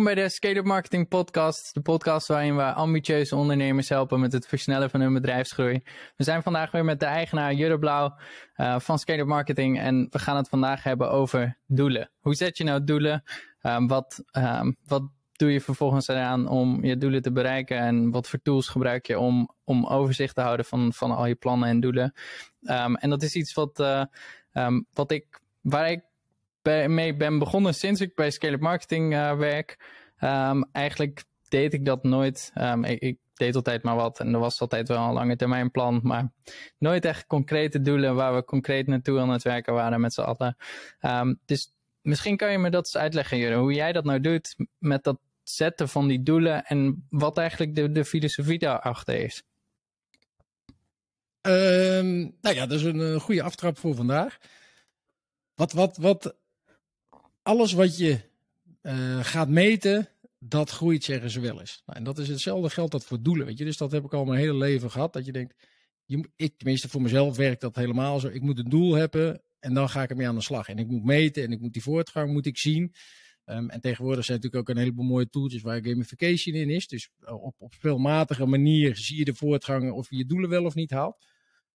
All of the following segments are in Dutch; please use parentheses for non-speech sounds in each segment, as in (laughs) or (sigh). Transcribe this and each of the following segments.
Welkom bij de Scale-up Marketing Podcast, de podcast waarin we ambitieuze ondernemers helpen met het versnellen van hun bedrijfsgroei. We zijn vandaag weer met de eigenaar Jurre Blauw uh, van Scale-up Marketing en we gaan het vandaag hebben over doelen. Hoe zet je nou doelen? Um, wat, um, wat doe je vervolgens eraan om je doelen te bereiken en wat voor tools gebruik je om, om overzicht te houden van, van al je plannen en doelen? Um, en dat is iets wat, uh, wat ik, waar ik mee ben begonnen sinds ik bij Scale-up Marketing uh, werk. Um, eigenlijk deed ik dat nooit. Um, ik, deed altijd maar wat en er was altijd wel een lange termijn plan, maar nooit echt concrete doelen waar we concreet naartoe aan het werken waren met z'n allen. Um, dus misschien kan je me dat eens uitleggen, Jure, hoe jij dat nou doet met dat zetten van die doelen en wat eigenlijk de, de filosofie daarachter is. Nou ja, dat is een, een goede aftrap voor vandaag. Wat, wat, wat alles wat je uh, gaat meten, dat groeit, zeggen ze wel eens. Nou, en dat is hetzelfde geldt dat voor doelen, weet je. Dus dat heb ik al mijn hele leven gehad, dat je denkt, je, ik, tenminste voor mezelf werkt dat helemaal zo. Ik moet een doel hebben en dan ga ik ermee aan de slag. En ik moet meten en ik moet die voortgang moet ik zien. Um, en tegenwoordig zijn natuurlijk ook een heleboel mooie tools waar gamification in is. Dus op, op spelmatige manier zie je de voortgang of je je doelen wel of niet haalt.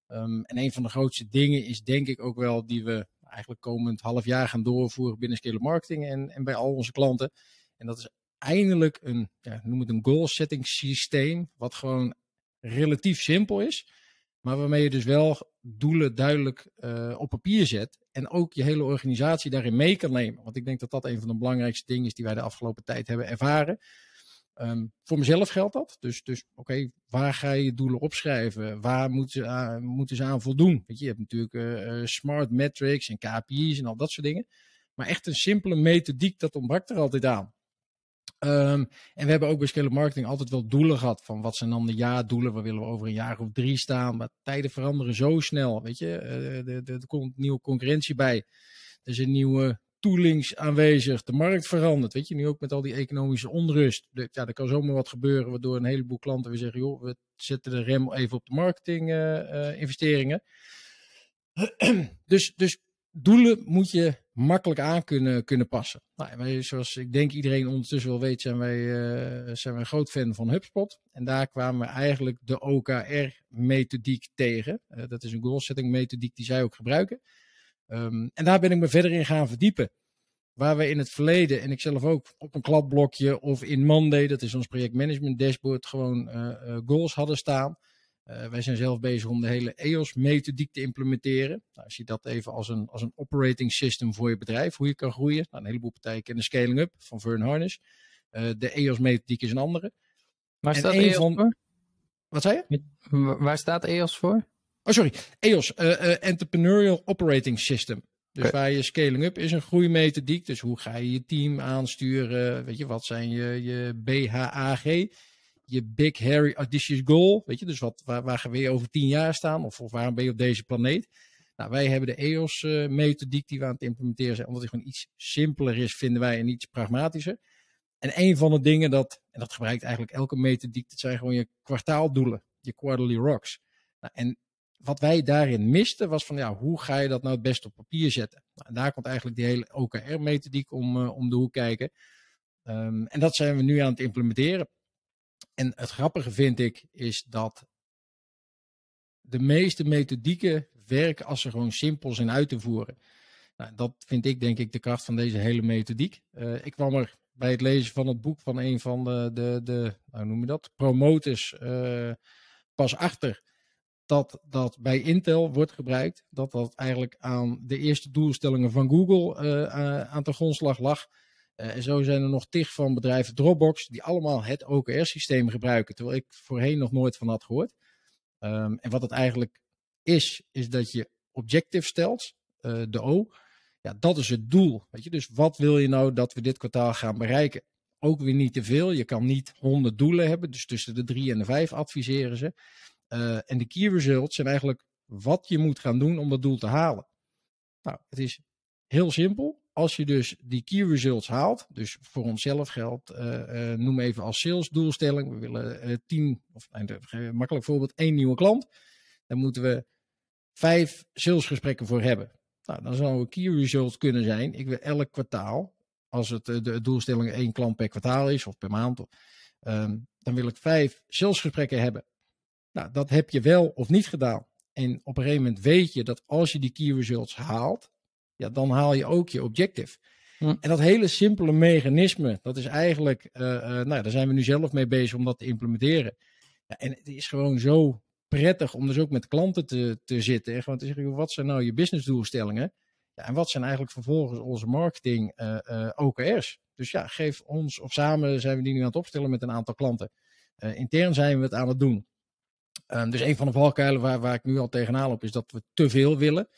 Um, en een van de grootste dingen is denk ik ook wel die we eigenlijk komend half jaar gaan doorvoeren binnen Scale Marketing en, en bij al onze klanten. En dat is eindelijk een, ja, noem het een goal setting systeem, wat gewoon relatief simpel is, maar waarmee je dus wel doelen duidelijk uh, op papier zet en ook je hele organisatie daarin mee kan nemen. Want ik denk dat dat een van de belangrijkste dingen is die wij de afgelopen tijd hebben ervaren. Um, voor mezelf geldt dat. Dus, dus oké, waar ga je doelen opschrijven? Waar moeten ze aan, moeten ze aan voldoen? Weet je, je hebt natuurlijk uh, smart metrics en KPI's en al dat soort dingen. Maar echt een simpele methodiek, dat ontbrak er altijd aan. Um, en we hebben ook bij Scale Marketing altijd wel doelen gehad. Van wat zijn dan de jaardoelen? Waar willen we over een jaar of drie staan? Maar tijden veranderen zo snel. Weet je, uh, er komt nieuwe concurrentie bij. Er is een nieuwe toolings aanwezig. De markt verandert. Weet je, nu ook met al die economische onrust. Ja, er kan zomaar wat gebeuren waardoor een heleboel klanten weer zeggen: joh, we zetten de rem even op de marketing uh, uh, investeringen. (clears throat) dus, dus doelen moet je makkelijk aan kunnen, kunnen passen. Nou, zoals ik denk iedereen ondertussen wel weet, zijn wij, uh, zijn wij een groot fan van HubSpot. En daar kwamen we eigenlijk de OKR-methodiek tegen. dat is een goal setting methodiek die zij ook gebruiken. Um, en daar ben ik me verder in gaan verdiepen. Waar we in het verleden, en ik zelf ook, op een kladblokje of in Monday, dat is ons projectmanagement dashboard, gewoon uh, uh, goals hadden staan. Uh, wij zijn zelf bezig om de hele EOS-methodiek te implementeren. Nou, zie dat even als een, als een operating system voor je bedrijf, hoe je kan groeien. Nou, een heleboel partijen kennen Scaling Up van Vern Harnish. de EOS-methodiek is een andere. Waar staat EOS van... voor? Wat zei je? Waar staat EOS voor? Oh, sorry. EOS, uh, uh, Entrepreneurial Operating System. Dus okay. waar je scaling up is een groeimethodiek. Dus hoe ga je je team aansturen? Weet je, wat zijn je, je BHAG? Je Big Hairy Audacious Goal. Weet je, dus wat, waar, waar gaan we over tien jaar staan? Of, of waarom ben je op deze planeet? Nou, wij hebben de EOS-methodiek uh, die we aan het implementeren zijn. Omdat die gewoon iets simpeler is, vinden wij, en iets pragmatischer. En een van de dingen dat, en dat gebruikt eigenlijk elke methodiek, dat zijn gewoon je kwartaaldoelen. Je quarterly rocks. Nou, en wat wij daarin misten was van ja, hoe ga je dat nou het best op papier zetten? Nou, daar komt eigenlijk die hele OKR-methodiek om, uh, om de hoek kijken. Um, en dat zijn we nu aan het implementeren. En het grappige vind ik is dat de meeste methodieken werken als ze gewoon simpel zijn uit te voeren. Nou, dat vind ik denk ik de kracht van deze hele methodiek. Uh, ik kwam er bij het lezen van het boek van een van de, de, de nou noem je dat, promoters uh, pas achter dat dat bij Intel wordt gebruikt. Dat dat eigenlijk aan de eerste doelstellingen van Google uh, aan de grondslag lag. Uh, en zo zijn er nog tig van bedrijven Dropbox die allemaal het OKR-systeem gebruiken. Terwijl ik voorheen nog nooit van had gehoord. Um, en wat het eigenlijk is, is dat je objective stelt, de O. Ja, dat is het doel. Weet je? Dus wat wil je nou dat we dit kwartaal gaan bereiken? Ook weer niet te veel. Je kan niet honderd doelen hebben. Dus tussen de drie en de vijf adviseren ze. Uh, en de key results zijn eigenlijk wat je moet gaan doen om dat doel te halen. Nou, het is heel simpel. Als je dus die key results haalt, dus voor onszelf geldt, uh, uh, noem even als sales doelstelling. We willen tien, of een makkelijk voorbeeld, één nieuwe klant. Dan moeten we vijf salesgesprekken voor hebben. Nou, dan zou een key result kunnen zijn, ik wil elk kwartaal als het de, doelstelling één klant per kwartaal is of per maand. Ehm, dan wil ik vijf salesgesprekken hebben. Nou, dat heb je wel of niet gedaan. En op een gegeven moment weet je dat als je die key results haalt, ja, dan haal je ook je objective. Hm. En dat hele simpele mechanisme, dat is eigenlijk, uh, uh, nou, daar zijn we nu zelf mee bezig om dat te implementeren. Ja, en het is gewoon zo prettig om dus ook met klanten te, te zitten en gewoon te zeggen, wat zijn nou je businessdoelstellingen? Ja, en wat zijn eigenlijk vervolgens onze marketing uh, OKR's? Dus ja, geef ons, of samen zijn we die nu aan het opstellen met een aantal klanten. intern zijn we het aan het doen. Um, dus een van de valkuilen waar, waar ik nu al tegenaan loop, is dat we te veel willen.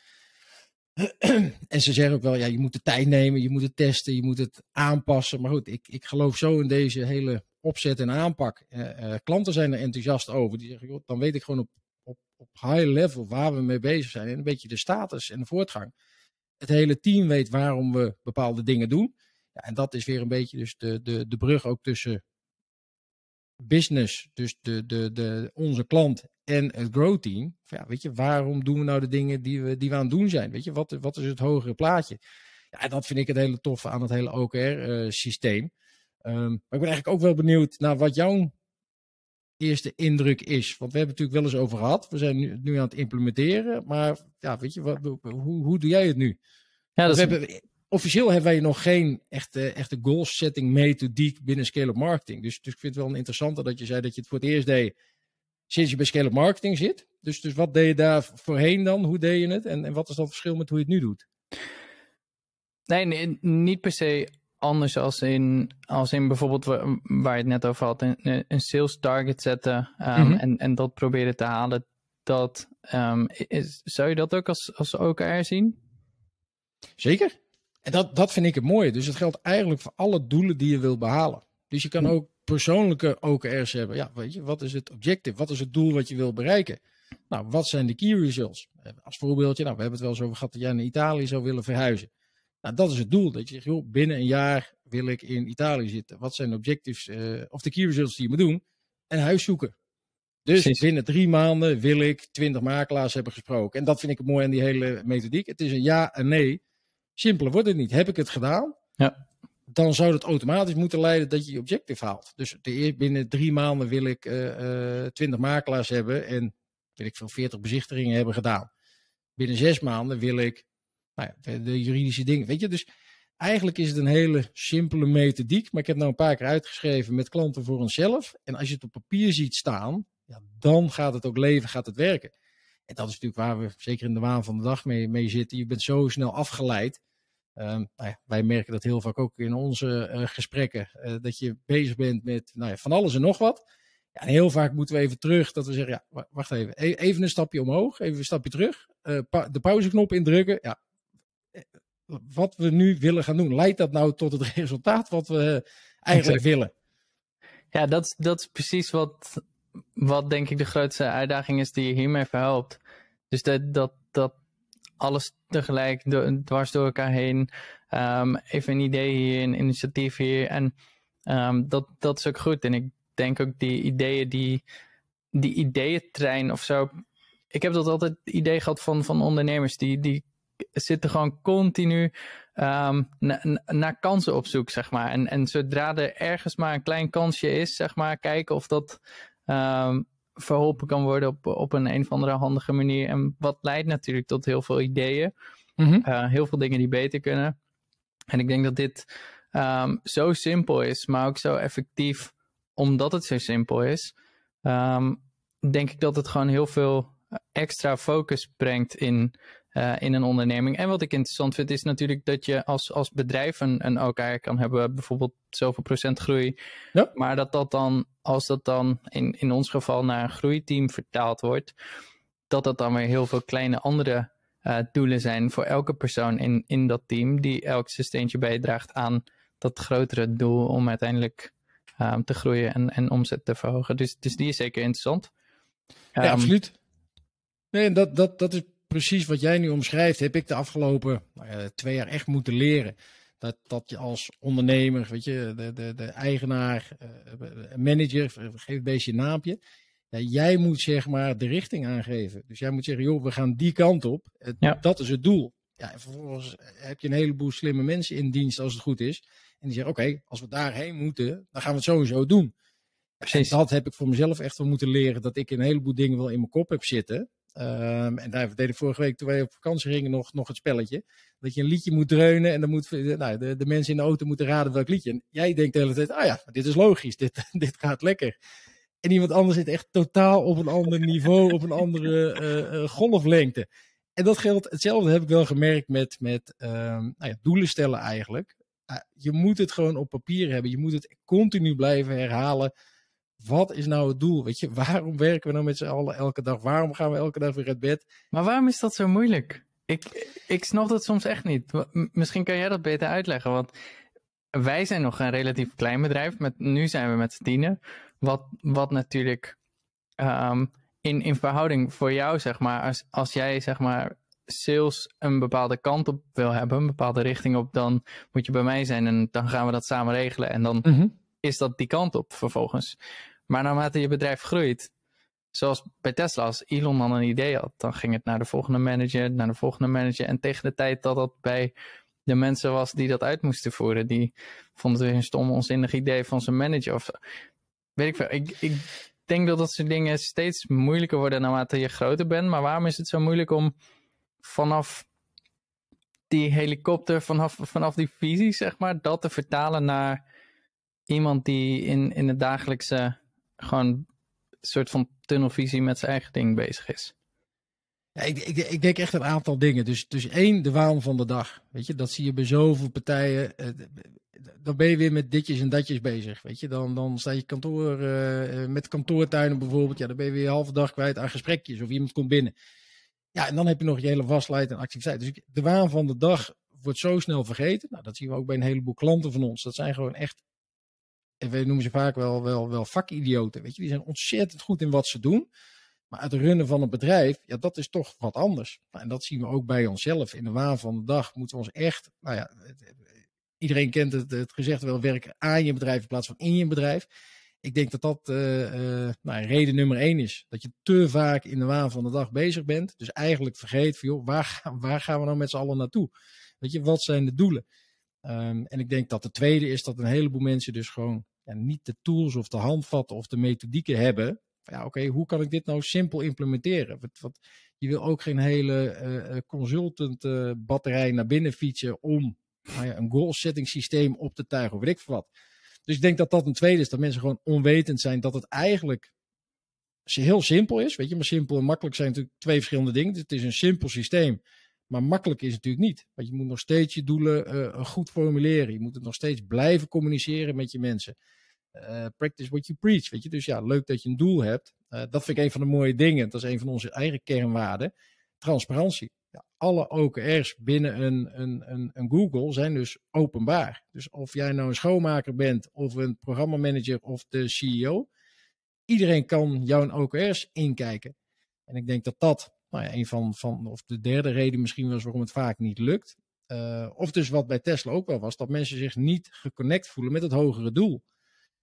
(clears throat) en ze zeggen ook wel, ja, je moet de tijd nemen, je moet het testen, je moet het aanpassen. Maar goed, ik, ik geloof zo in deze hele opzet en aanpak. Uh, klanten zijn er enthousiast over. Die zeggen, joh, dan weet ik gewoon op, op, op high level waar we mee bezig zijn. En een beetje de status en de voortgang. Het hele team weet waarom we bepaalde dingen doen. Ja, en dat is weer een beetje dus de, de, de brug ook tussen business, dus de, de, de, onze klant en het grow team. Ja, weet je, waarom doen we nou de dingen die we, die we aan het doen zijn? Weet je, wat, wat is het hogere plaatje? Ja, dat vind ik het hele toffe aan het hele OKR-systeem. Eh, um, ehm, maar ik ben eigenlijk ook wel benieuwd naar wat jouw eerste indruk is. Want we hebben het natuurlijk wel eens over gehad. We zijn nu, nu aan het implementeren. Maar ja, weet je, wat, hoe, hoe doe jij het nu? Ja, dat we hebben, officieel hebben wij nog geen echte, echte goal setting methodiek binnen scale-up marketing. Dus, dus ik vind het wel interessant dat je zei dat je het voor het eerst deed sinds je bij scale-up marketing zit. Dus, dus wat deed je daar voorheen dan? Hoe deed je het? En, en wat is dan het verschil met hoe je het nu doet? Nee, nee niet per se anders als in, als in bijvoorbeeld waar je het net over had, een, een sales target zetten um, en, en dat proberen te halen. Dat, um, is, zou je dat ook als, als OKR zien? Zeker. En dat, dat vind ik het mooie. Dus het geldt eigenlijk voor alle doelen die je wil behalen. Dus je kan hm. ook persoonlijke OKR's hebben. Ja, weet je, wat is het objective? Wat is het doel wat je wil bereiken? Nou, wat zijn de key results? Eh, als voorbeeldje, nou, we hebben het wel eens over gehad dat jij naar Italië zou willen verhuizen. Nou, dat is het doel. Dat je zegt, joh, binnen een jaar wil ik in Italië zitten. Wat zijn de objectives uh, of de key results die je moet doen? En huis zoeken. Dus binnen drie maanden wil ik twintig makelaars hebben gesproken. En dat vind ik het mooi aan die hele methodiek. Het is een ja en nee. Simpeler wordt het niet. Heb ik het gedaan? Ja. Dan zou het automatisch moeten leiden dat je je objectief haalt. Dus de, binnen drie maanden wil ik uh, uh, 20 makelaars hebben en wil ik veel 40 bezichtigingen hebben gedaan. Binnen zes maanden wil ik nou ja, de, de, juridische dingen. Weet je, dus eigenlijk is het een hele simpele methodiek. Maar ik heb nou een paar keer uitgeschreven met klanten voor onszelf. En als je het op papier ziet staan, ja, dan gaat het ook leven, gaat het werken. En dat is natuurlijk waar we zeker in de waan van de dag mee, mee zitten. Je bent zo snel afgeleid. Um, nou ja, wij merken dat heel vaak ook in onze uh, gesprekken. Uh, dat je bezig bent met nou ja, van alles en nog wat. Ja, en heel vaak moeten we even terug. Dat we zeggen, ja, wacht even. E even een stapje omhoog. Even een stapje terug. Uh, pa de pauzeknop indrukken. Ja, wat we nu willen gaan doen. Leidt dat nou tot het (laughs) resultaat wat we eigenlijk willen? Ja, dat, dat is precies wat, wat denk ik de grootste uitdaging is die je hiermee verhelpt. Dus dat, dat, dat alles tegelijk dwars door elkaar heen. Um, even een idee hier, een initiatief hier. En um, dat, dat is ook goed. En ik denk ook die ideeën, die, die ideeëntrein of zo. Ik heb dat altijd idee gehad van, van ondernemers die, die zitten gewoon continu um, naar kansen op zoek, zeg maar. En, en zodra er ergens maar een klein kansje is, zeg maar, kijken of dat verholpen kan worden op, op een een of andere handige manier. En wat leidt natuurlijk tot heel veel ideeën. Mm -hmm. uh, heel veel dingen die beter kunnen. En ik denk dat dit um, zo simpel is, maar ook zo effectief, omdat het zo simpel is. Um, denk ik dat het gewoon heel veel extra focus brengt in uh, in een onderneming. En wat ik interessant vind is natuurlijk dat je als, als bedrijf een, een OKR kan hebben, bijvoorbeeld zoveel procent groei. Ja. Maar dat dat dan, als dat dan in, in ons geval naar een groeiteam vertaald wordt, dat dat dan weer heel veel kleine andere uh, doelen zijn voor elke persoon in, in dat team, die elk steentje bijdraagt aan dat grotere doel om uiteindelijk um, te groeien en, en omzet te verhogen. Dus, dus die is zeker interessant. Ja, um, absoluut. Nee, dat, dat, dat is precies wat jij nu omschrijft, heb ik de afgelopen nou twee jaar echt moeten leren. Dat, dat je als ondernemer, weet je, de, de, de eigenaar, uh, manager, geef een beetje een naampje. Ja, jij moet zeg maar de richting aangeven. Dus jij moet zeggen, joh, we gaan die kant op. Ja. Dat is het doel. Ja, en vervolgens heb je een heleboel slimme mensen in dienst als het goed is. En die zeggen, oké, als we daarheen moeten, dan gaan we het sowieso doen. Precies. En dat heb ik voor mezelf echt wel moeten leren, dat ik een heleboel dingen wel in mijn kop heb zitten. Um, en daar deden vorige week, toen wij op vakantie gingen, nog, nog het spelletje. Dat je een liedje moet dreunen en dan moet nou, de, de mensen in de auto moeten raden welk liedje. En jij denkt de hele tijd, ah ja, dit is logisch, dit, (laughs) dit gaat lekker. En iemand anders zit echt totaal op een ander niveau, op een andere uh, uh, golflengte. En dat geldt, hetzelfde heb ik wel gemerkt met, met uh, nou ja, doelen stellen eigenlijk. Uh, je moet het gewoon op papier hebben. Je moet het continu blijven herhalen. Wat is nou het doel? Weet je, waarom werken we nou met z'n allen elke dag? Waarom gaan we elke dag weer uit bed? Maar waarom is dat zo moeilijk? Ik, ik snap dat soms echt niet. Misschien kan jij dat beter uitleggen. Want wij zijn nog een relatief klein bedrijf. Met, nu zijn we met z'n tienen. Wat, wat natuurlijk um, in, in verhouding voor jou, zeg maar, als, als jij zeg maar sales een bepaalde kant op wil hebben, een bepaalde richting op, dan moet je bij mij zijn en dan gaan we dat samen regelen. En dan mm -hmm. is dat die kant op vervolgens. Maar naarmate je bedrijf groeit, zoals bij Tesla, als Elon dan een idee had, dan ging het naar de volgende manager, naar de volgende manager. En tegen de tijd dat dat bij de mensen was die dat uit moesten voeren, die vonden het weer een stom, onzinnig idee van zijn manager. Of weet ik veel. Ik, ik denk dat dat soort dingen steeds moeilijker worden naarmate je groter bent. Maar waarom is het zo moeilijk om vanaf die helikopter, vanaf, vanaf die visie, zeg maar, dat te vertalen naar iemand die in, in het dagelijkse gewoon een soort van tunnelvisie met zijn eigen ding bezig is? Ja, ik, ik, ik, denk echt een aantal dingen. Dus, dus één, de waan van de dag. Weet je, dat zie je bij zoveel partijen. Dan ben je weer met ditjes en datjes bezig. Weet je, dan, dan sta je kantoor uh, met kantoortuinen bijvoorbeeld. Ja, dan ben je weer een halve dag kwijt aan gesprekjes of iemand komt binnen. Ja, en dan heb je nog je hele vastleid en activiteit. Dus de waan van de dag wordt zo snel vergeten. Nou, dat zien we ook bij een heleboel klanten van ons. Dat zijn gewoon echt, en we noemen ze vaak wel, wel, wel vakidioten. Weet je, die zijn ontzettend goed in wat ze doen. Maar het runnen van een bedrijf, ja, dat is toch wat anders. Nou, en dat zien we ook bij onszelf. In de waan van de dag moeten we ons echt, nou ja, iedereen kent het, het gezegd wel, werken aan je bedrijf in plaats van in je bedrijf. Ik denk dat dat uh, uh, nou, reden nummer één is. Dat je te vaak in de waan van de dag bezig bent. Dus eigenlijk vergeet van, joh, waar, waar gaan we nou met z'n allen naartoe? Weet je, wat zijn de doelen? Um, en ik denk dat de tweede is dat een heleboel mensen dus gewoon ja, niet de tools of de handvatten of de methodieken hebben ja, oké, hoe kan ik dit nou simpel implementeren? Wat, je wil ook geen hele uh, consultant uh, batterij naar binnen fietsen om nou ja, een goal setting systeem op te tuigen of weet ik wat. Dus ik denk dat dat een tweede is, dat mensen gewoon onwetend zijn dat het eigenlijk heel simpel is. Weet je, maar simpel en makkelijk zijn natuurlijk twee verschillende dingen. Het is een simpel systeem, maar makkelijk is het natuurlijk niet. Want je moet nog steeds je doelen goed formuleren. Je moet het nog steeds blijven communiceren met je mensen. Uh, practice what you preach. Weet je? Dus ja, leuk dat je een doel hebt. Uh, dat vind ik een van de mooie dingen. Dat is een van onze eigen kernwaarden. Transparantie. Ja, alle OKR's binnen een, een, een, een, Google zijn dus openbaar. Dus of jij nou een schoonmaker bent, of een programmamanager of de CEO, iedereen kan jouw OKR's inkijken. En ik denk dat dat nou ja, een van, van, of de derde reden misschien was waarom het vaak niet lukt. Uh, of dus wat bij Tesla ook wel was, dat mensen zich niet geconnect voelen met het hogere doel.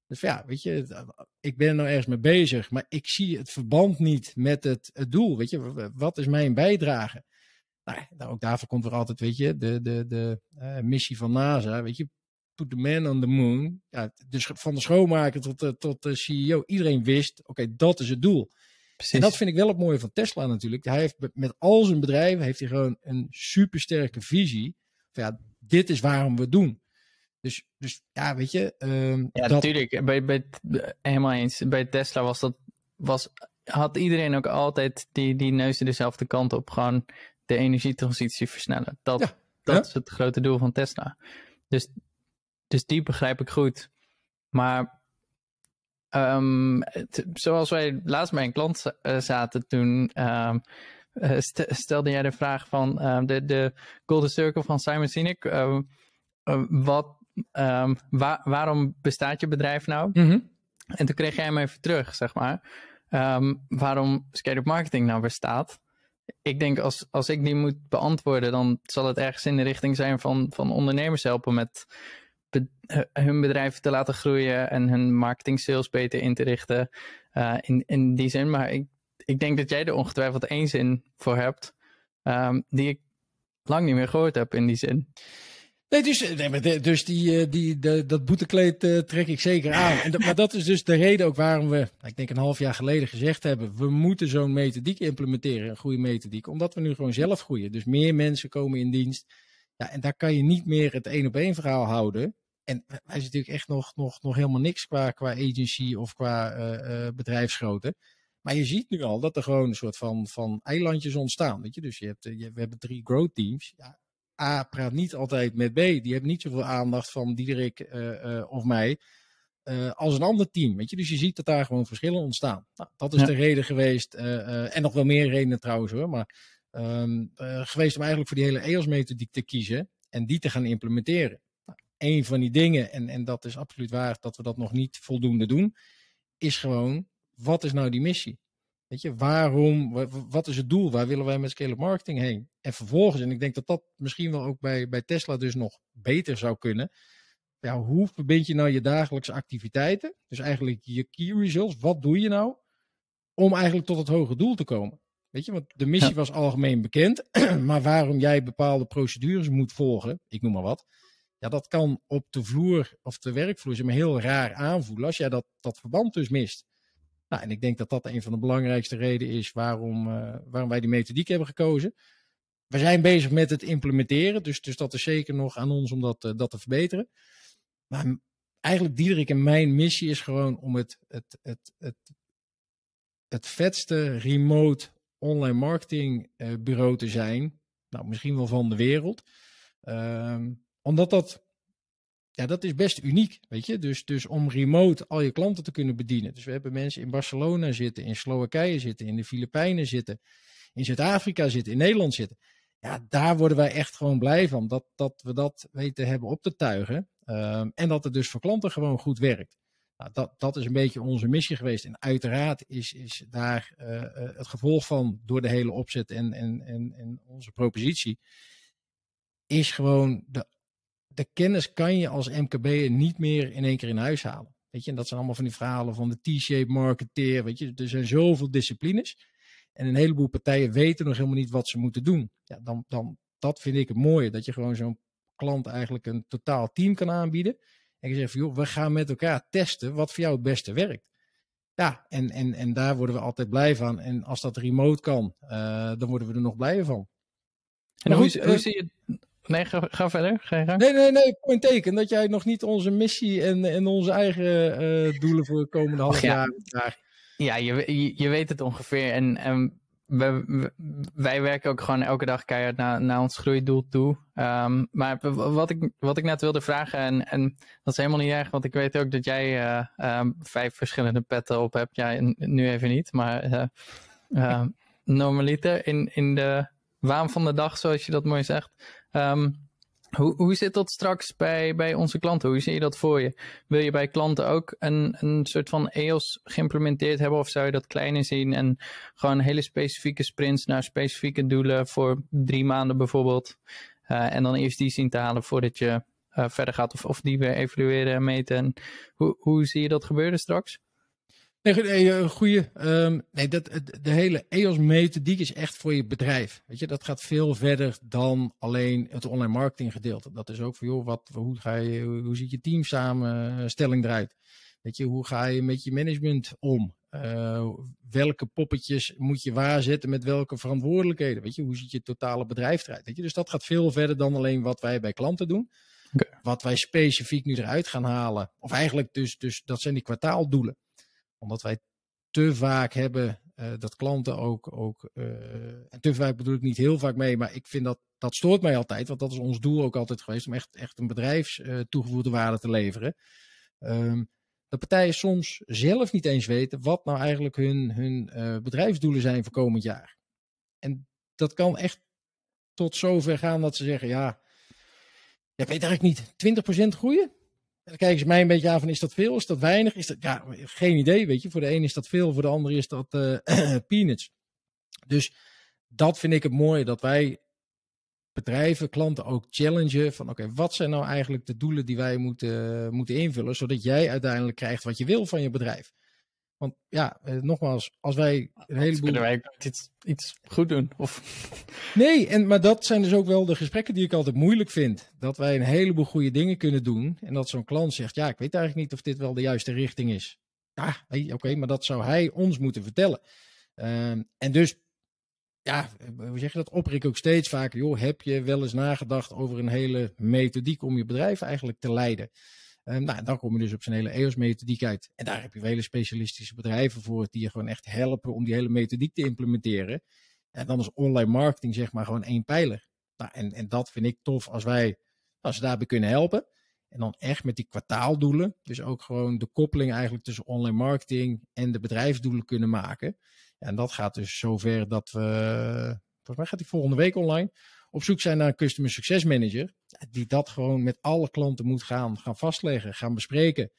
Dus ja, weet je, ik ben er nou ergens mee bezig, maar ik zie het verband niet met het, het doel. Weet je, wat is mijn bijdrage? Nou, nou, ook daarvoor komt er altijd, weet je, de, de, de uh, missie van NASA, weet je, put the man on the moon. Ja, dus van de schoonmaker tot, uh, tot de CEO, iedereen wist, oké, okay, dat is het doel. Precies. En dat vind ik wel het mooie van Tesla natuurlijk. Hij heeft met al zijn bedrijven heeft hij gewoon een supersterke visie. Van ja, dit is waarom we het doen. Dus, dus ja, weet je. Um, ja, dat... natuurlijk. Bij, bij, helemaal eens. Bij Tesla was dat. Was, had iedereen ook altijd die, die neusde dezelfde kant op. Gewoon de energietransitie versnellen. Dat, ja. dat ja. is het grote doel van Tesla. Dus, dus die begrijp ik goed. Maar um, het, zoals wij laatst bij een klant uh, zaten toen. Um, uh, stelde jij de vraag van uh, de, de Golden Circle van Simon Sinek. wat, um, waar, waarom bestaat je bedrijf nou? Mm -hmm. En toen kreeg jij hem even terug, zeg maar. Um, waarom Scale-up Marketing nou bestaat. Ik denk als, als ik die moet beantwoorden, dan zal het ergens in de richting zijn van, van ondernemers helpen met be hun bedrijf te laten groeien en hun marketing sales beter in te richten. Uh, in, in die zin. Maar ik, ik denk dat jij er ongetwijfeld één zin voor hebt, um, die ik lang niet meer gehoord heb in die zin. Nee, dus, nee, dus die, die, de, dat boetekleed uh, trek ik zeker aan. En maar dat is dus de reden ook waarom we, ik denk een half jaar geleden gezegd hebben, we moeten zo'n methodiek implementeren, een goede methodiek, omdat we nu gewoon zelf groeien. Dus meer mensen komen in dienst. Ja, en daar kan je niet meer het één op één verhaal houden. En wij zijn natuurlijk echt nog, nog, nog helemaal niks qua, qua agency of qua uh, bedrijfsgrootte. Maar je ziet nu al dat er gewoon een soort van, van eilandjes ontstaan. Weet je? Dus je hebt, we hebben drie growth teams. Ja, A praat niet altijd met B. Die hebben niet zoveel aandacht van Diederik uh, of mij uh, als een ander team. Weet je? Dus je ziet dat daar gewoon verschillen ontstaan. Nou, dat is ja. de reden geweest. en nog wel meer redenen trouwens hoor. Maar um, geweest om eigenlijk voor die hele EOS-methodiek te kiezen. En die te gaan implementeren. Nou, een van die dingen, en, en dat is absoluut waar dat we dat nog niet voldoende doen. Is gewoon, wat is nou die missie? Weet je, waarom, wat is het doel? Waar willen wij met scale marketing heen? En vervolgens, en ik denk dat dat misschien wel ook bij, bij Tesla dus nog beter zou kunnen. Ja, hoe verbind je nou je dagelijkse activiteiten? Dus eigenlijk je key results. Wat doe je nou om eigenlijk tot het hoge doel te komen? Weet je, want de missie ja. was algemeen bekend. (clears throat) maar waarom jij bepaalde procedures moet volgen, ik noem maar wat. Ja, dat kan op de vloer of de werkvloer maar heel raar aanvoelen als jij dat, dat verband dus mist. Nou, en ik denk dat dat een van de belangrijkste redenen is waarom, uh, waarom wij die methodiek hebben gekozen. We zijn bezig met het implementeren, dus, dus dat is zeker nog aan ons om dat, uh, dat te verbeteren. Maar eigenlijk Diederik en mijn missie is gewoon om het, het, het, het, het vetste remote online marketing uh, bureau te zijn. Nou, misschien wel van de wereld. Um, omdat dat ja, dat is best uniek, weet je. Dus, dus om remote al je klanten te kunnen bedienen. Dus we hebben mensen in Barcelona zitten, in Slowakije zitten, in de Filipijnen zitten, in Zuid-Afrika zitten, in Nederland zitten. Ja, daar worden wij echt gewoon blij van. Dat, dat we dat weten hebben op te tuigen. Um, en dat het dus voor klanten gewoon goed werkt. Nou, dat, dat is een beetje onze missie geweest. En uiteraard is, is daar uh, het gevolg van door de hele opzet en, en, en, en onze propositie. Is gewoon de de kennis kan je als MKB'er niet meer in één keer in huis halen. Weet je, en dat zijn allemaal van die verhalen van de T-shape marketeer. Weet je, er zijn zoveel disciplines. En een heleboel partijen weten nog helemaal niet wat ze moeten doen. Ja, dan, dan, dat vind ik het mooie. Dat je gewoon zo'n klant eigenlijk een totaal team kan aanbieden. En je zegt van, joh, we gaan met elkaar testen wat voor jou het beste werkt. Ja, en, en, en daar worden we altijd blij van. En als dat remote kan, uh, dan worden we er nog blijer van. En hoe, hoe, hoe zie je Nee, ga, ga verder. Ga je nee, nee, nee. Point teken dat jij nog niet onze missie en, en onze eigen uh, doelen voor de komende half ja. jaar Ja, je, je weet het ongeveer. En, en we, we, wij werken ook gewoon elke dag keihard naar, naar ons groeidoel toe. Um, maar wat ik, wat ik net wilde vragen, en, en dat is helemaal niet erg, want ik weet ook dat jij uh, um, vijf verschillende petten op hebt. Ja, nu even niet, maar uh, normaliter in, in de waan van de dag, zoals je dat mooi zegt. Um, hoe, hoe zit dat straks bij, bij onze klanten? Hoe zie je dat voor je? Wil je bij klanten ook een, een soort van EOS geïmplementeerd hebben? Of zou je dat kleiner zien en gewoon hele specifieke sprints naar specifieke doelen voor drie maanden bijvoorbeeld? Uh, en dan eerst die zien te halen voordat je uh, verder gaat of, of die weer evalueren en meten. En hoe, hoe zie je dat gebeuren straks? Nee, een goede. Um, nee, dat, de hele EOS-methodiek is echt voor je bedrijf. Weet je, dat gaat veel verder dan alleen het online marketing gedeelte. Dat is ook voor joh, wat, hoe, ga je, hoe ziet je teamsamenstelling eruit? Weet je, hoe ga je met je management om? Uh, welke poppetjes moet je waarzetten met welke verantwoordelijkheden? Weet je, hoe ziet je totale bedrijf eruit? Weet je, dus dat gaat veel verder dan alleen wat wij bij klanten doen. Okay. Wat wij specifiek nu eruit gaan halen, of eigenlijk dus, dus dat zijn die kwartaaldoelen omdat wij te vaak hebben uh, dat klanten ook, ook uh, en te vaak bedoel ik niet heel vaak mee, maar ik vind dat, dat stoort mij altijd, want dat is ons doel ook altijd geweest, om echt, echt een bedrijfs uh, toegevoegde waarde te leveren. Um, dat partijen soms zelf niet eens weten wat nou eigenlijk hun, hun bedrijfsdoelen zijn voor komend jaar. En dat kan echt tot zover gaan dat ze zeggen, ja, ja ik weet eigenlijk niet, 20% groeien? Dan kijken ze mij een beetje aan van, is dat veel? Is dat weinig? Is dat, ja, geen idee, weet je. Voor de een is dat veel, voor de ander is dat uh, (clears throat) peanuts. Dus dat vind ik het mooie, dat wij bedrijven, klanten ook challengen van, oké, wat zijn nou eigenlijk de doelen die wij moeten, moeten invullen, zodat jij uiteindelijk krijgt wat je wil van je bedrijf. Want ja, eh, nogmaals, als wij een heleboel... Kunnen wij iets, iets goed doen? Of... (laughs) Nee, en, maar dat zijn dus ook wel de gesprekken die ik altijd moeilijk vind. Dat wij een heleboel goede dingen kunnen doen. En dat zo'n klant zegt, ja, ik weet eigenlijk niet of dit wel de juiste richting is. Ja, oké, maar dat zou hij ons moeten vertellen. Ehm, en dus, ja, hoe zeg je dat? Oprik ik ook steeds vaker, joh, heb je wel eens nagedacht over een hele methodiek om je bedrijf eigenlijk te leiden? Uh, nou, dan kom je dus op zijn hele EOS-methodiek uit. En daar heb je hele specialistische bedrijven voor die je gewoon echt helpen om die hele methodiek te implementeren. En dan is online marketing zeg maar gewoon één pijler. Nou, en, en dat vind ik tof als wij, als we daarbij kunnen helpen. En dan echt met die kwartaaldoelen. Dus ook gewoon de koppeling eigenlijk tussen online marketing en de bedrijfsdoelen kunnen maken. En dat gaat dus zover dat we, volgens mij gaat die volgende week online op zoek zijn naar een Customer Success Manager. Die dat gewoon met alle klanten moet gaan, gaan vastleggen, gaan bespreken.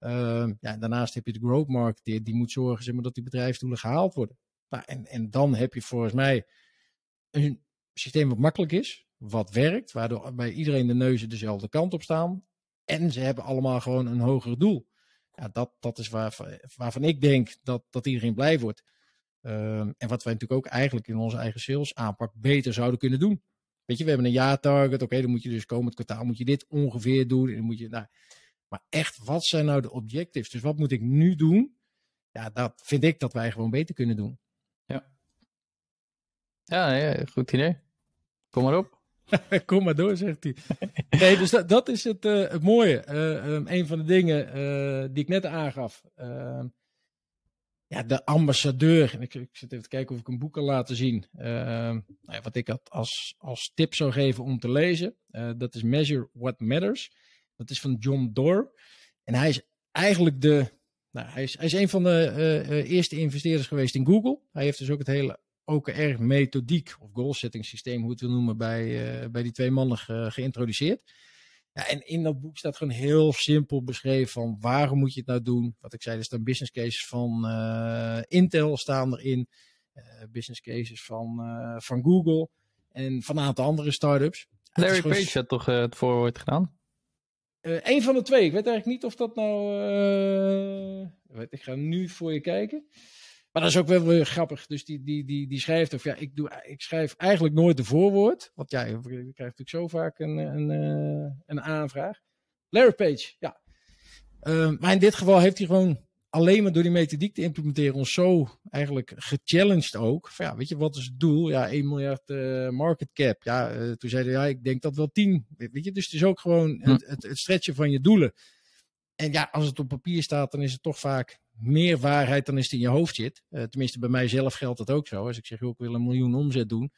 Uh, ja, daarnaast heb je de growth marketeer, die moet zorgen zeg maar, dat die bedrijfsdoelen gehaald worden. Nou, en, en dan heb je volgens mij een systeem wat makkelijk is, wat werkt, waardoor bij iedereen de neuzen dezelfde kant op staan. En ze hebben allemaal gewoon een hoger doel. Ja, dat, dat is waar, waarvan ik denk dat, dat iedereen blij wordt. Uh, en wat wij natuurlijk ook eigenlijk in onze eigen sales aanpak beter zouden kunnen doen. Weet je, we hebben een jaartarget. Oké, dan moet je dus komend kwartaal moet je dit ongeveer doen. En dan moet je, nou, maar echt, wat zijn nou de objectives? Dus wat moet ik nu doen? Ja, dat vind ik dat wij gewoon beter kunnen doen. Ja. Ja, ja goed idee. Kom maar op. (laughs) Kom maar door, zegt hij. (laughs) Nee, dus dat, dat is het, uh, het mooie. Uh, um, een van de dingen uh, die ik net aangaf. Ehm, ja, de ambassadeur. Ik, ik zit even te kijken of ik een boek kan laten zien. Uh, nou ja, wat ik als, als tip zou geven om te lezen. Uh, dat is Measure What Matters. Dat is van John Doerr. En hij is eigenlijk de. Nou, hij, is, hij is een van de uh, eerste investeerders geweest in Google. Hij heeft dus ook het hele OKR-methodiek of goal-setting systeem, hoe het wil noemen, bij, bij die twee mannen geïntroduceerd. Ja, en in dat boek staat gewoon heel simpel beschreven van waarom moet je het nou doen. Wat ik zei, er staan business cases van uh, Intel staan erin. Uh, business cases van, uh, van Google en van een aantal andere startups. Larry gewoon... Page had toch het voorwoord gedaan? een van de twee. Ik weet eigenlijk niet of dat nou... ik ga nu voor je kijken. Maar dat is ook wel weer grappig. Dus die, die, die, die schrijft, of ja, ik, doe, ik schrijf eigenlijk nooit de voorwoord. Want ja, je krijgt natuurlijk zo vaak een, een, een aanvraag. Larry Page, ja. Uh, maar in dit geval heeft hij gewoon alleen maar door die methodiek te implementeren ons zo eigenlijk gechallenged ook. Van, ja, weet je, wat is het doel? Ja, 1 miljard uh, market cap. Ja, uh, toen zeiden ja, ik denk dat wel 10. Weet je, dus het is ook gewoon het, het, het stretchen van je doelen. En ja, als het op papier staat, dan is het toch vaak meer waarheid dan is het in je hoofd zit. Uh, tenminste, bij mijzelf geldt dat ook zo. Als ik zeg, joh, ik wil een miljoen omzet doen.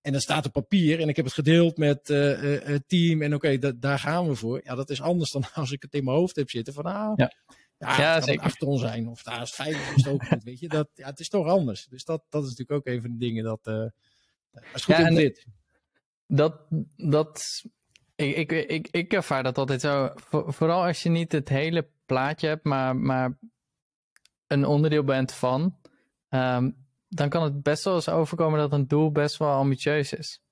En dat staat op papier en ik heb het gedeeld met uh, uh, het team. En oké, okay, daar gaan we voor. Ja, dat is anders dan (laughs) als ik het in mijn hoofd heb zitten. Van, ah, ja, ja, ja het kan achter ons zijn. Of daar is veilig, is het ook goed. Weet je, dat, ja, het is toch anders. Dus dat, dat is natuurlijk ook een van de dingen dat... Uh, is goed ja, in dit. Dat, dat ik, ik, ik, ik ervaar dat altijd zo. vooral als je niet het hele plaatje hebt, maar, maar een onderdeel bent van, um, dan kan het best wel eens overkomen dat een doel best wel ambitieus is.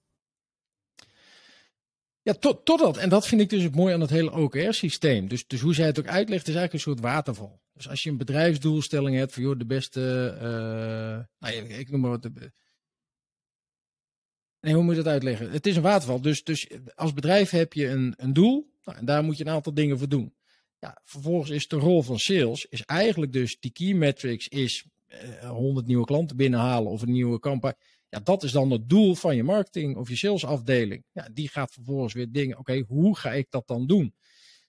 Ja, tot, totdat. En dat vind ik dus het mooie aan het hele OKR-systeem. Dus, dus hoe zij het ook uitlegt, is eigenlijk een soort waterval. Dus als je een bedrijfsdoelstelling hebt voor de beste. Uh, ik, ik noem maar wat. De, nee, hoe moet je dat uitleggen? Het is een waterval. Dus, dus als bedrijf heb je een, een doel. Nou, en daar moet je een aantal dingen voor doen. Ja, vervolgens is de rol van sales is eigenlijk dus die key metrics is uh, 100 nieuwe klanten binnenhalen of een nieuwe campagne. Ja, dat is dan het doel van je marketing of je salesafdeling. Ja, die gaat vervolgens weer dingen, oké, hoe ga ik dat dan doen?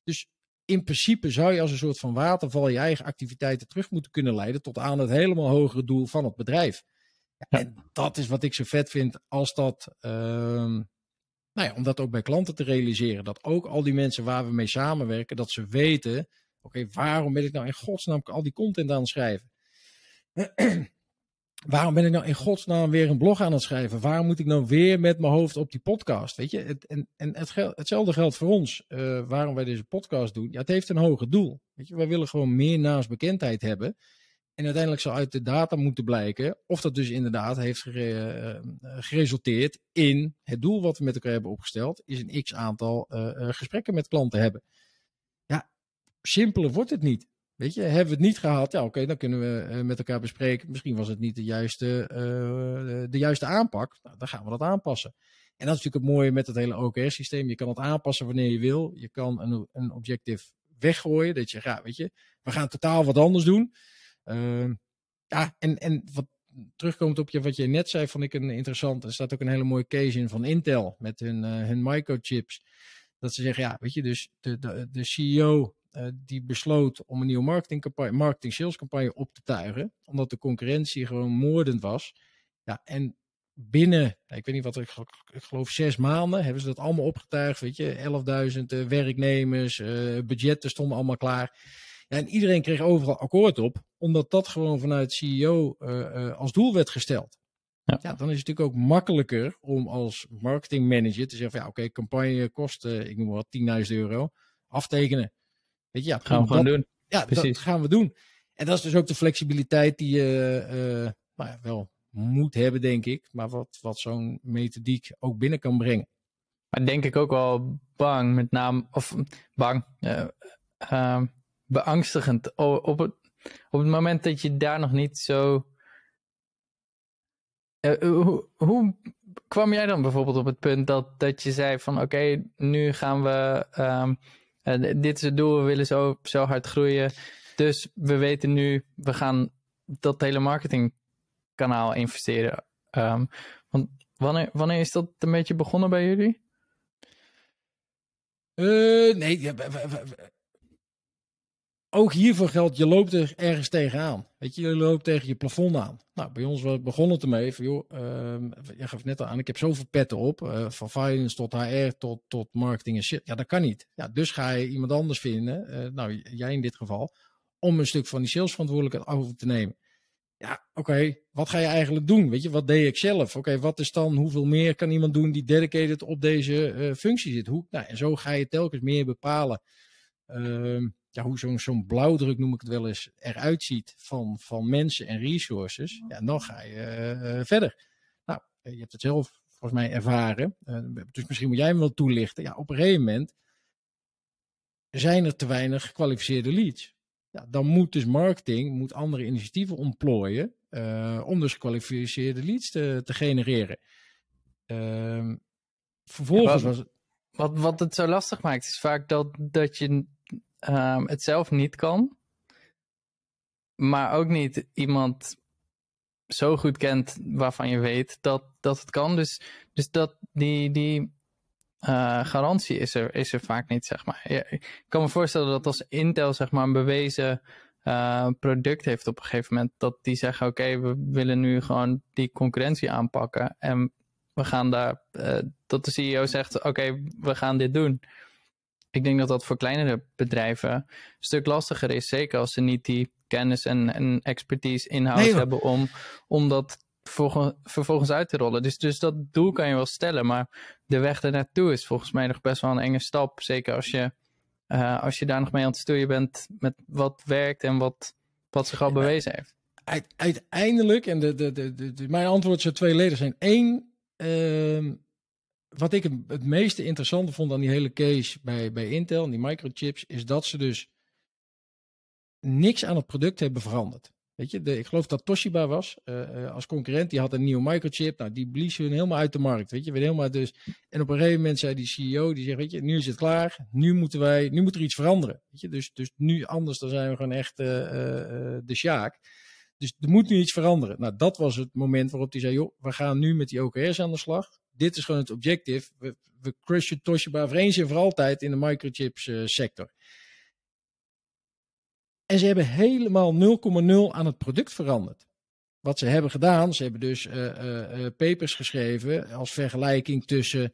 Dus in principe zou je als een soort van waterval je eigen activiteiten terug moeten kunnen leiden tot aan het helemaal hogere doel van het bedrijf. Ja, en dat is wat ik zo vet vind als dat, uh, nou om dat ook bij klanten te realiseren. Dat ook al die mensen waar we mee samenwerken, dat ze weten, oké, waarom ben ik nou in godsnaam al die content aan het schrijven? (clears throat) waarom ben ik nou in godsnaam weer een blog aan het schrijven? Waarom moet ik nou weer met mijn hoofd op die podcast? Weet je, het, en, en het hetzelfde geldt voor ons. Uh, waarom wij deze podcast doen. Ja, het heeft een hoger doel. Weet je, wij willen gewoon meer naamsbekendheid hebben. En uiteindelijk zal uit de data moeten blijken of dat dus inderdaad heeft gere, uh, geresulteerd in het doel wat we met elkaar hebben opgesteld, is een x aantal uh, gesprekken met klanten hebben. Ja, simpeler wordt het niet. Weet je, hebben we het niet gehad? Ja, oké, dan kunnen we met elkaar bespreken. Misschien was het niet de juiste, de juiste aanpak. Nou, dan gaan we dat aanpassen. En dat is natuurlijk het mooie met het hele OKR-systeem. Je kan het aanpassen wanneer je wil. Je kan een, een objectief weggooien. Dat je, ja, weet je, we gaan totaal wat anders doen. Uh, ja, en, en wat terugkomt op je, wat je net zei, vond ik een interessant. Er staat ook een hele mooie case in van Intel met hun, uh, hun microchips. Dat ze zeggen, ja, weet je, dus de, de, de CEO eh, die besloot om een nieuwe marketingcampagne, marketing sales campagne op te tuigen. Omdat de concurrentie gewoon moordend was. Ja, en binnen, ik weet niet wat, ik, geloof zes maanden hebben ze dat allemaal opgetuigd. Weet je, 11.000 uh, werknemers, budgetten stonden allemaal klaar. Ja, en iedereen kreeg overal akkoord op, omdat dat gewoon vanuit CEO uh, als doel werd gesteld. Ja. ja. dan is het natuurlijk ook makkelijker om als marketingmanager te zeggen van ja, oké, okay, campagne kost, ik noem maar wat, 10.000 euro, aftekenen. Weet je, ja, gaan we gewoon doen. Ja, Precies. dat gaan we doen. En dat is dus ook de flexibiliteit die je nou ja, wel moet hebben, denk ik. Maar wat, wat zo'n methodiek ook binnen kan brengen. Maar denk ik ook wel bang, met name, of bang, uh, uh, beangstigend. Op het, op het moment dat je daar nog niet zo. Uh, hoe, hoe, kwam jij dan bijvoorbeeld op het punt dat, dat je zei van oké, nu gaan we, um, dit is het doel, we willen zo, zo hard groeien. Dus we weten nu, we gaan dat hele marketing kanaal investeren. Um, want wanneer, wanneer is dat een beetje begonnen bij jullie? Uh, nee, ook hiervoor geldt, je loopt er ergens tegenaan. Weet je, je loopt tegen je plafond aan. Nou, bij ons we begonnen ermee van, joh, uh, je gaf net al aan, ik heb zoveel petten op. Uh, van finance tot HR tot, tot marketing en shit. Ja, dat kan niet. Ja, dus ga je iemand anders vinden, uh, nou, jij in dit geval, om een stuk van die salesverantwoordelijkheid over te nemen ja, oké, wat ga je eigenlijk doen? Weet je, wat deed ik zelf? Oké, wat is dan, hoeveel meer kan iemand doen die dedicated op deze uh, functie zit? Hoe, nou, en zo ga je telkens meer bepalen uh, ja, hoe zo'n zo'n blauwdruk, noem ik het wel eens, eruit ziet van, van mensen en resources. Ja, dan ga je uh, verder. Nou, je hebt het zelf volgens mij ervaren. dus misschien moet jij hem wel toelichten. Ja, op een gegeven moment zijn er te weinig gekwalificeerde leads ja, dan moet dus marketing moet andere initiatieven ontplooien uh, om dus gekwalificeerde leads te, te genereren. Uh, vervolgens wat, was Wat, wat het zo lastig maakt is vaak dat, dat je um, het zelf niet kan, maar ook niet iemand zo goed kent waarvan je weet dat, dat het kan. Dus, dus dat die, die uh, garantie is er, is er vaak niet, zeg maar. ik kan me voorstellen dat als Intel, zeg maar, een bewezen uh, product heeft op een gegeven moment, dat die zeggen, oké, we willen nu gewoon die concurrentie aanpakken en we gaan daar, uh, dat de CEO zegt, oké, we gaan dit doen. Ik denk dat dat voor kleinere bedrijven een stuk lastiger is, zeker als ze niet die kennis en, en expertise in-house hebben om, om dat vervolgens uit te rollen. Dus, dus dat doel kan je wel stellen, maar de weg ernaartoe is volgens mij nog best wel een enge stap. Zeker als je, uh, als je daar nog mee aan het stoeien bent met wat werkt en wat, wat zich al bewezen heeft. Uiteindelijk, en de, de, de, de, mijn antwoord zou tweeledig zijn. Eén, uh, wat ik het meeste interessante vond aan die hele case bij, bij Intel en die microchips, is dat ze dus niks aan het product hebben veranderd. Weet je, de, ik geloof dat Toshiba was uh, als concurrent. Die had een nieuwe microchip. Nou, die blies hun helemaal uit de markt. Weet je, weer helemaal dus. En op een gegeven moment zei die CEO, die zegt, weet je, nu is het klaar. Nu moeten wij, nu moet er iets veranderen. Weet je, dus, dus nu anders, dan zijn we gewoon echt uh, de Sjaak. Dus er moet nu iets veranderen. Nou, dat was het moment waarop hij zei, joh, we gaan nu met die OKR's aan de slag. Dit is gewoon het objectief. We, we crushen Toshiba voor eens en voor altijd in de microchips sector. En ze hebben helemaal 0,0 aan het product veranderd. Wat ze hebben gedaan, ze hebben dus uh, uh, papers geschreven als vergelijking tussen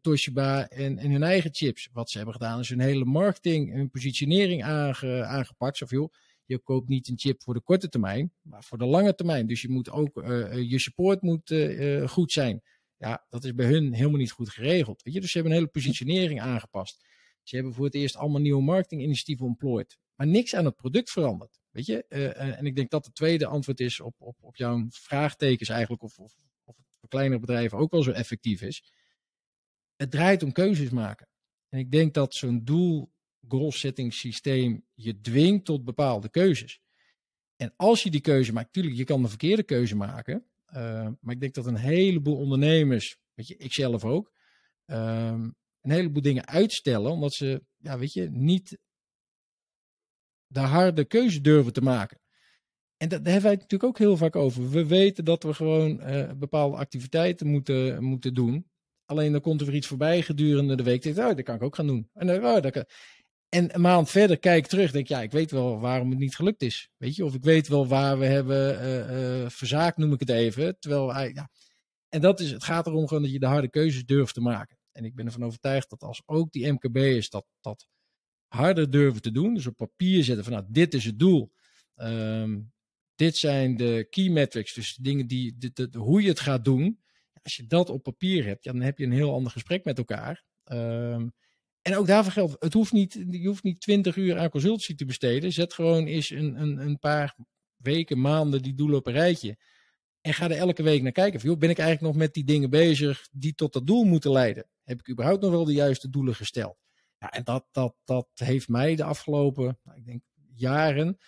Toshiba en, en, hun eigen chips. Wat ze hebben gedaan is hun hele marketing, hun positionering aange, aangepakt. Joh, je koopt niet een chip voor de korte termijn, maar voor de lange termijn. Dus je moet ook, je support moet goed zijn. Ja, dat is bij hun helemaal niet goed geregeld. Weet je? Dus ze hebben een hele positionering aangepast. Ze hebben voor het eerst allemaal nieuwe marketinginitiatieven ontplooid maar niks aan het product verandert. Weet je? Uh, en ik denk dat het tweede antwoord is op, op, op jouw vraagtekens eigenlijk, of, of, of het voor kleinere bedrijven ook wel zo effectief is. Het draait om keuzes maken. En ik denk dat zo'n doel goal setting systeem je dwingt tot bepaalde keuzes. En als je die keuze maakt, natuurlijk, je kan een verkeerde keuze maken. Uh, maar ik denk dat een heleboel ondernemers, weet je, ik zelf ook, um, een heleboel dingen uitstellen, omdat ze, ja, weet je, niet de harde keuze durven te maken. En dat, daar hebben wij het natuurlijk ook heel vaak over. We weten dat we gewoon uh, bepaalde activiteiten moeten, moeten doen. Alleen dan komt er weer iets voorbij gedurende de week. Denk, oh, dat kan ik ook gaan doen. En, oh, dat kan... en een maand verder kijk ik terug. Denk ja, ik weet wel waarom het niet gelukt is. Weet je, of ik weet wel waar we hebben uh, uh, verzaakt, noem ik het even. Terwijl, ja. En dat is, het gaat erom gewoon dat je de harde keuzes durft te maken. En ik ben ervan overtuigd dat als ook die MKB'ers dat, dat harder durven te doen. Dus op papier zetten van nou, dit is het doel. Um, dit zijn de key metrics, dus dingen die, de, de, hoe je het gaat doen. Als je dat op papier hebt, ja, dan heb je een heel ander gesprek met elkaar. Um, en ook daarvoor geldt, het hoeft niet, je hoeft niet 20 uur aan consultancy te besteden. Zet gewoon eens een, een, een paar weken, maanden die doelen op een rijtje. En ga er elke week naar kijken. Van, joh, ben ik eigenlijk nog met die dingen bezig die tot dat doel moeten leiden? Heb ik überhaupt nog wel de juiste doelen gesteld? Ja, en dat, dat, dat heeft mij de afgelopen, nou, ik denk, jaren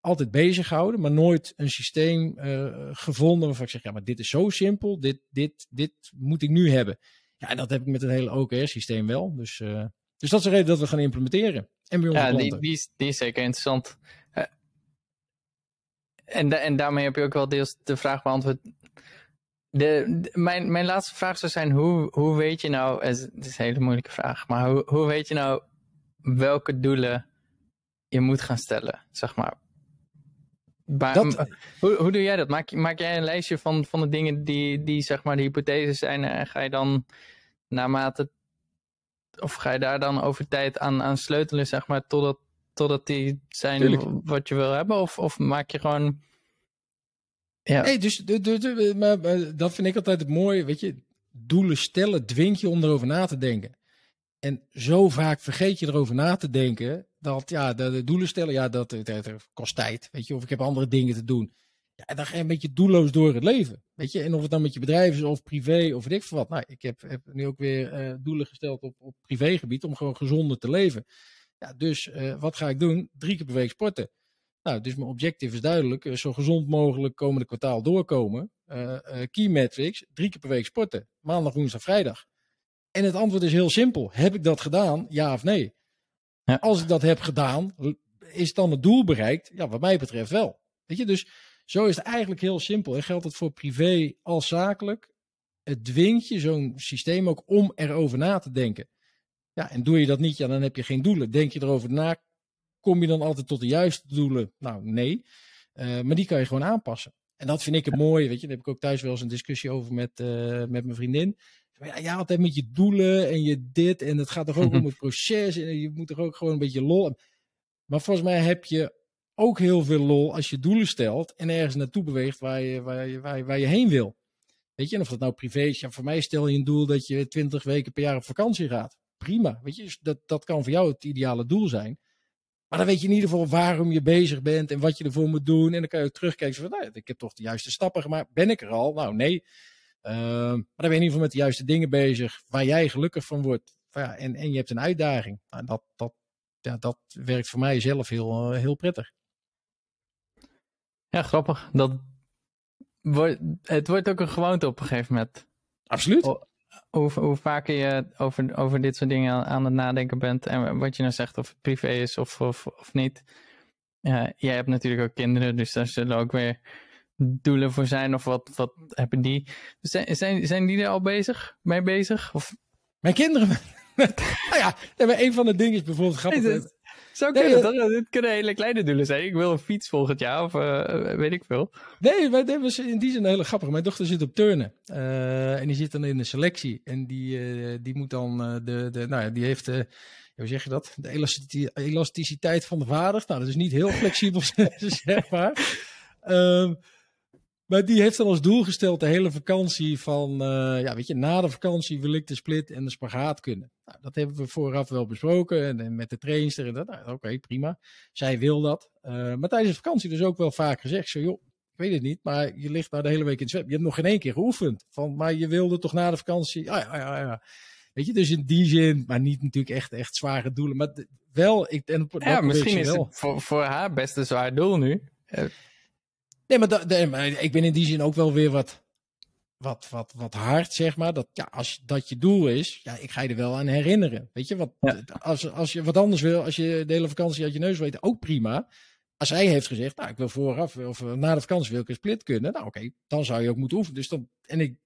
altijd bezig gehouden, maar nooit een systeem uh, gevonden waarvan ik zeg, ja, maar dit is zo simpel, dit, dit, dit moet ik nu hebben. Ja, en dat heb ik met een hele OKR-systeem wel. Dus, uh, dus dat is de reden dat we gaan implementeren. En bij onze ja, die, die, is, die is zeker interessant. Uh, en, da en daarmee heb je ook wel deels de vraag beantwoord. De, de, mijn, mijn laatste vraag zou zijn, hoe, hoe weet je nou, het is een hele moeilijke vraag, maar hoe, hoe weet je nou welke doelen je moet gaan stellen, zeg maar? dat... hoe, hoe doe jij dat? Maak, maak jij een lijstje van, van de dingen die, die zeg maar de hypotheses zijn en ga je dan naarmate of ga je daar dan over tijd aan, aan sleutelen, zeg maar, totdat, totdat die zijn Tuurlijk. wat je wil hebben? Of, of maak je gewoon. Ja. Nee, dus de, de, de, maar, maar, dat vind ik altijd het mooie. Weet je, doelen stellen dwingt je om erover na te denken. En zo vaak vergeet je erover na te denken dat ja, de, doelen stellen, ja, dat, dat, dat, kost tijd. Weet je, of ik heb andere dingen te doen. Ja, en dan ga je een beetje doelloos door het leven. Weet je, en of het dan met je bedrijf is of privé of weet ik veel wat. Nou, ik heb, heb nu ook weer uh, doelen gesteld op, op privégebied om gewoon gezonder te leven. Ja, dus uh, wat ga ik doen? Drie keer per week sporten. Nou, dus mijn objectief is duidelijk. Uh, zo gezond mogelijk komende kwartaal doorkomen. key metrics, drie keer per week sporten. Maandag, woensdag, vrijdag. En het antwoord is heel simpel. Heb ik dat gedaan? Ja of nee? Ja. Als ik dat heb gedaan, is dan het doel bereikt? Ja, wat mij betreft wel. Weet je, dus zo is het eigenlijk heel simpel. En geldt het voor privé als zakelijk. Het dwingt je zo'n systeem ook om erover na te denken. Ja, en doe je dat niet, ja, dan heb je geen doelen. Denk je erover na, kom je dan altijd tot de juiste doelen? Nou, nee. Uh, maar die kan je gewoon aanpassen. En dat vind ik het mooie, weet je. Daar heb ik ook thuis wel eens een discussie over met, uh, met mijn vriendin. Ja, ja, altijd met je doelen en je dit. En het gaat toch ook om het proces. En je moet toch ook gewoon een beetje lol. Maar volgens mij heb je ook heel veel lol als je doelen stelt. En ergens naartoe beweegt waar je, waar je, waar je, waar je heen wil. Weet je, of dat nou privé is. Ja, voor mij stel je een doel dat je 20 weken per jaar op vakantie gaat. Prima. Weet je, dus dat, dat kan voor jou het ideale doel zijn. Maar dan weet je in ieder geval waarom je bezig bent en wat je ervoor moet doen. En dan kan je ook terugkijken van, nou, ik heb toch de juiste stappen gemaakt. Ben ik er al? Nou, nee. Uh, maar dan ben je in ieder geval met de juiste dingen bezig waar jij gelukkig van wordt. Ja, en, en je hebt een uitdaging. Nou, dat, dat, ja, dat werkt voor mij zelf heel, uh, heel prettig. Ja, grappig. Dat wordt, het wordt ook een gewoonte op een gegeven moment. Absoluut. hoe, hoe vaker je over, over dit soort dingen aan het nadenken bent en wat je nou zegt of het privé is of, of, of niet. Ja, jij hebt natuurlijk ook kinderen, dus daar zullen ook weer doelen voor zijn of wat, wat hebben die? Zijn, zijn, zijn die er al bezig, mee bezig? Of? Mijn kinderen? (laughs) nou ja, een van de dingen is bijvoorbeeld grappig. Nee, zou kunnen, nee, dat, dit kunnen hele kleine doelen zijn. Ik wil een fiets volgend jaar of uh, weet ik veel. Nee, maar dat was in die zin heel grappig. Mijn dochter zit op turnen uh, en die zit dan in de selectie. En die, uh, die moet dan de, de, nou ja, die heeft hoe zeg je dat? De elasticiteit van de vader. Nou, dat is niet heel flexibel, (laughs) zeg maar. Um, maar die heeft dan als doel gesteld de hele vakantie van, uh, ja, weet je, na de vakantie wil ik de split en de spagaat kunnen. Nou, dat hebben we vooraf wel besproken en, en met de trainster en dat. Nou, Oké, okay, prima. Zij wil dat. Uh, maar tijdens de vakantie dus ook wel vaak gezegd, zo joh, ik weet het niet, maar je ligt nou de hele week in het zwem. Je hebt nog geen één keer geoefend. Van, maar je wilde toch na de vakantie, ah, ja, ja, ja. Weet je, dus in die zin, maar niet natuurlijk echt, echt zware doelen. Maar wel, ik, en, ja, misschien is het voor, voor haar best een zwaar doel nu. Nee, maar, ik ben in die zin ook wel weer wat, wat, wat, wat hard, zeg maar. Dat, ja, als dat je doel is, ja, ik ga je er wel aan herinneren. Weet je, wat, als, als je wat anders wil, als je de hele vakantie uit je neus weet, ook prima. Als hij heeft gezegd, nou, ik wil vooraf of na de vakantie wil ik een split kunnen. Nou, oké, dan zou je ook moeten oefenen. Dus dan, en ik,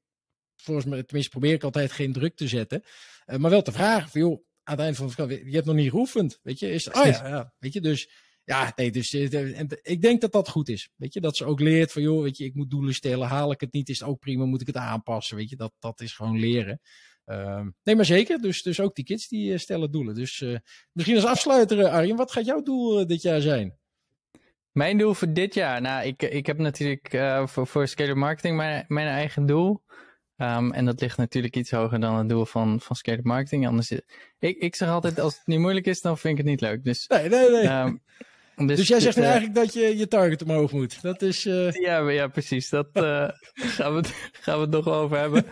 volgens mij, tenminste probeer ik altijd geen druk te zetten. Uh, maar wel te vragen, van, joh, aan het eind van de vakantie, je hebt nog niet geoefend, weet je. Is, oh ja, ja, weet je, dus ja, nee, dus eh, en, ik denk dat dat goed is. Weet je, dat ze ook leert van, joh, weet je, ik moet doelen stellen. Haal ik het niet, is het ook prima, moet ik het aanpassen. Weet je, dat, dat is gewoon leren. Uh, nee, maar zeker. Dus, dus ook die kids die uh, stellen doelen. Dus uh, misschien als afsluiter, Arjen, wat gaat jouw doel dit jaar zijn? Mijn doel voor dit jaar? Nou, ik, ik heb natuurlijk voor, voor Scalar Marketing mijn, mijn eigen doel. Um, en dat ligt natuurlijk iets hoger dan het doel van, van Scalar Marketing. Anders, ik, ik zeg altijd, als het niet moeilijk is, dan vind ik het niet leuk. Dus, nee, nee, nee. Um, dus, dus, jij zegt uh, eigenlijk dat je je target omhoog moet. Dat is. Uh... (laughs) Ja, ja, precies. Dat uh, (laughs) gaan, we het, gaan we het nog over hebben.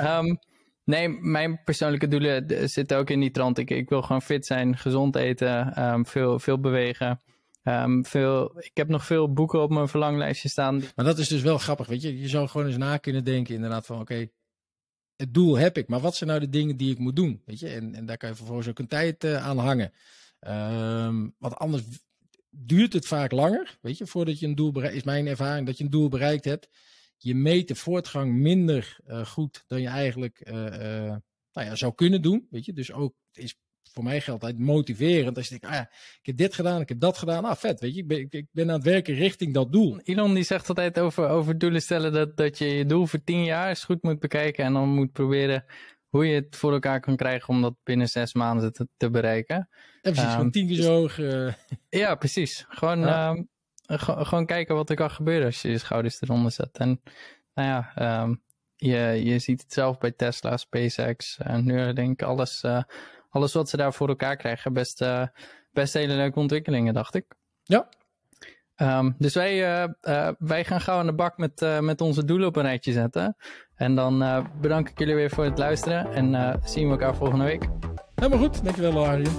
um, (laughs) nee, mijn persoonlijke doelen zitten ook in die trant. Ik, ik wil gewoon fit zijn, gezond eten, um, veel, veel bewegen. Um, veel, ik heb nog veel boeken op mijn verlanglijstje staan. Maar dat is dus wel grappig, weet je. Je zou gewoon eens na kunnen denken inderdaad van oké, okay, het doel heb ik, maar wat zijn nou de dingen die ik moet doen? Weet je, en, en daar kan je vervolgens ook een tijd aan hangen. Um, want anders duurt het vaak langer, weet je, voordat je een doel bereikt, is mijn ervaring, dat je een doel bereikt hebt. Je meet de voortgang minder uh, goed dan je eigenlijk uh, uh, nou ja, zou kunnen doen, weet je. Dus ook is voor mij geldt altijd motiverend. Als je denkt, ah ja, ik heb dit gedaan, ik heb dat gedaan. Ah, vet, weet je, ik ben, ik ben aan het werken richting dat doel. Elon die zegt altijd over, over doelen stellen dat, dat je je doel voor tien jaar eens goed moet bekijken en dan moet proberen hoe je het voor elkaar kan krijgen om dat binnen zes maanden te, te bereiken. En precies, um, gewoon tien keer zo hoog. Uh... Ja, precies. Gewoon, ja. Um, gewoon kijken wat er kan gebeuren als je je schouders eronder zet. En nou ja, um, je, je ziet het zelf bij Tesla, SpaceX, uh, Neuralink, alles, uh, alles wat ze daar voor elkaar krijgen. Best, best hele leuke ontwikkelingen, dacht ik. Ja, Um, dus wij, uh, uh, wij gaan gauw aan de bak met, uh, met onze doelen op een rijtje zetten. En dan bedank ik jullie weer voor het luisteren en zien we elkaar volgende week. Helemaal goed, dankjewel Arjen.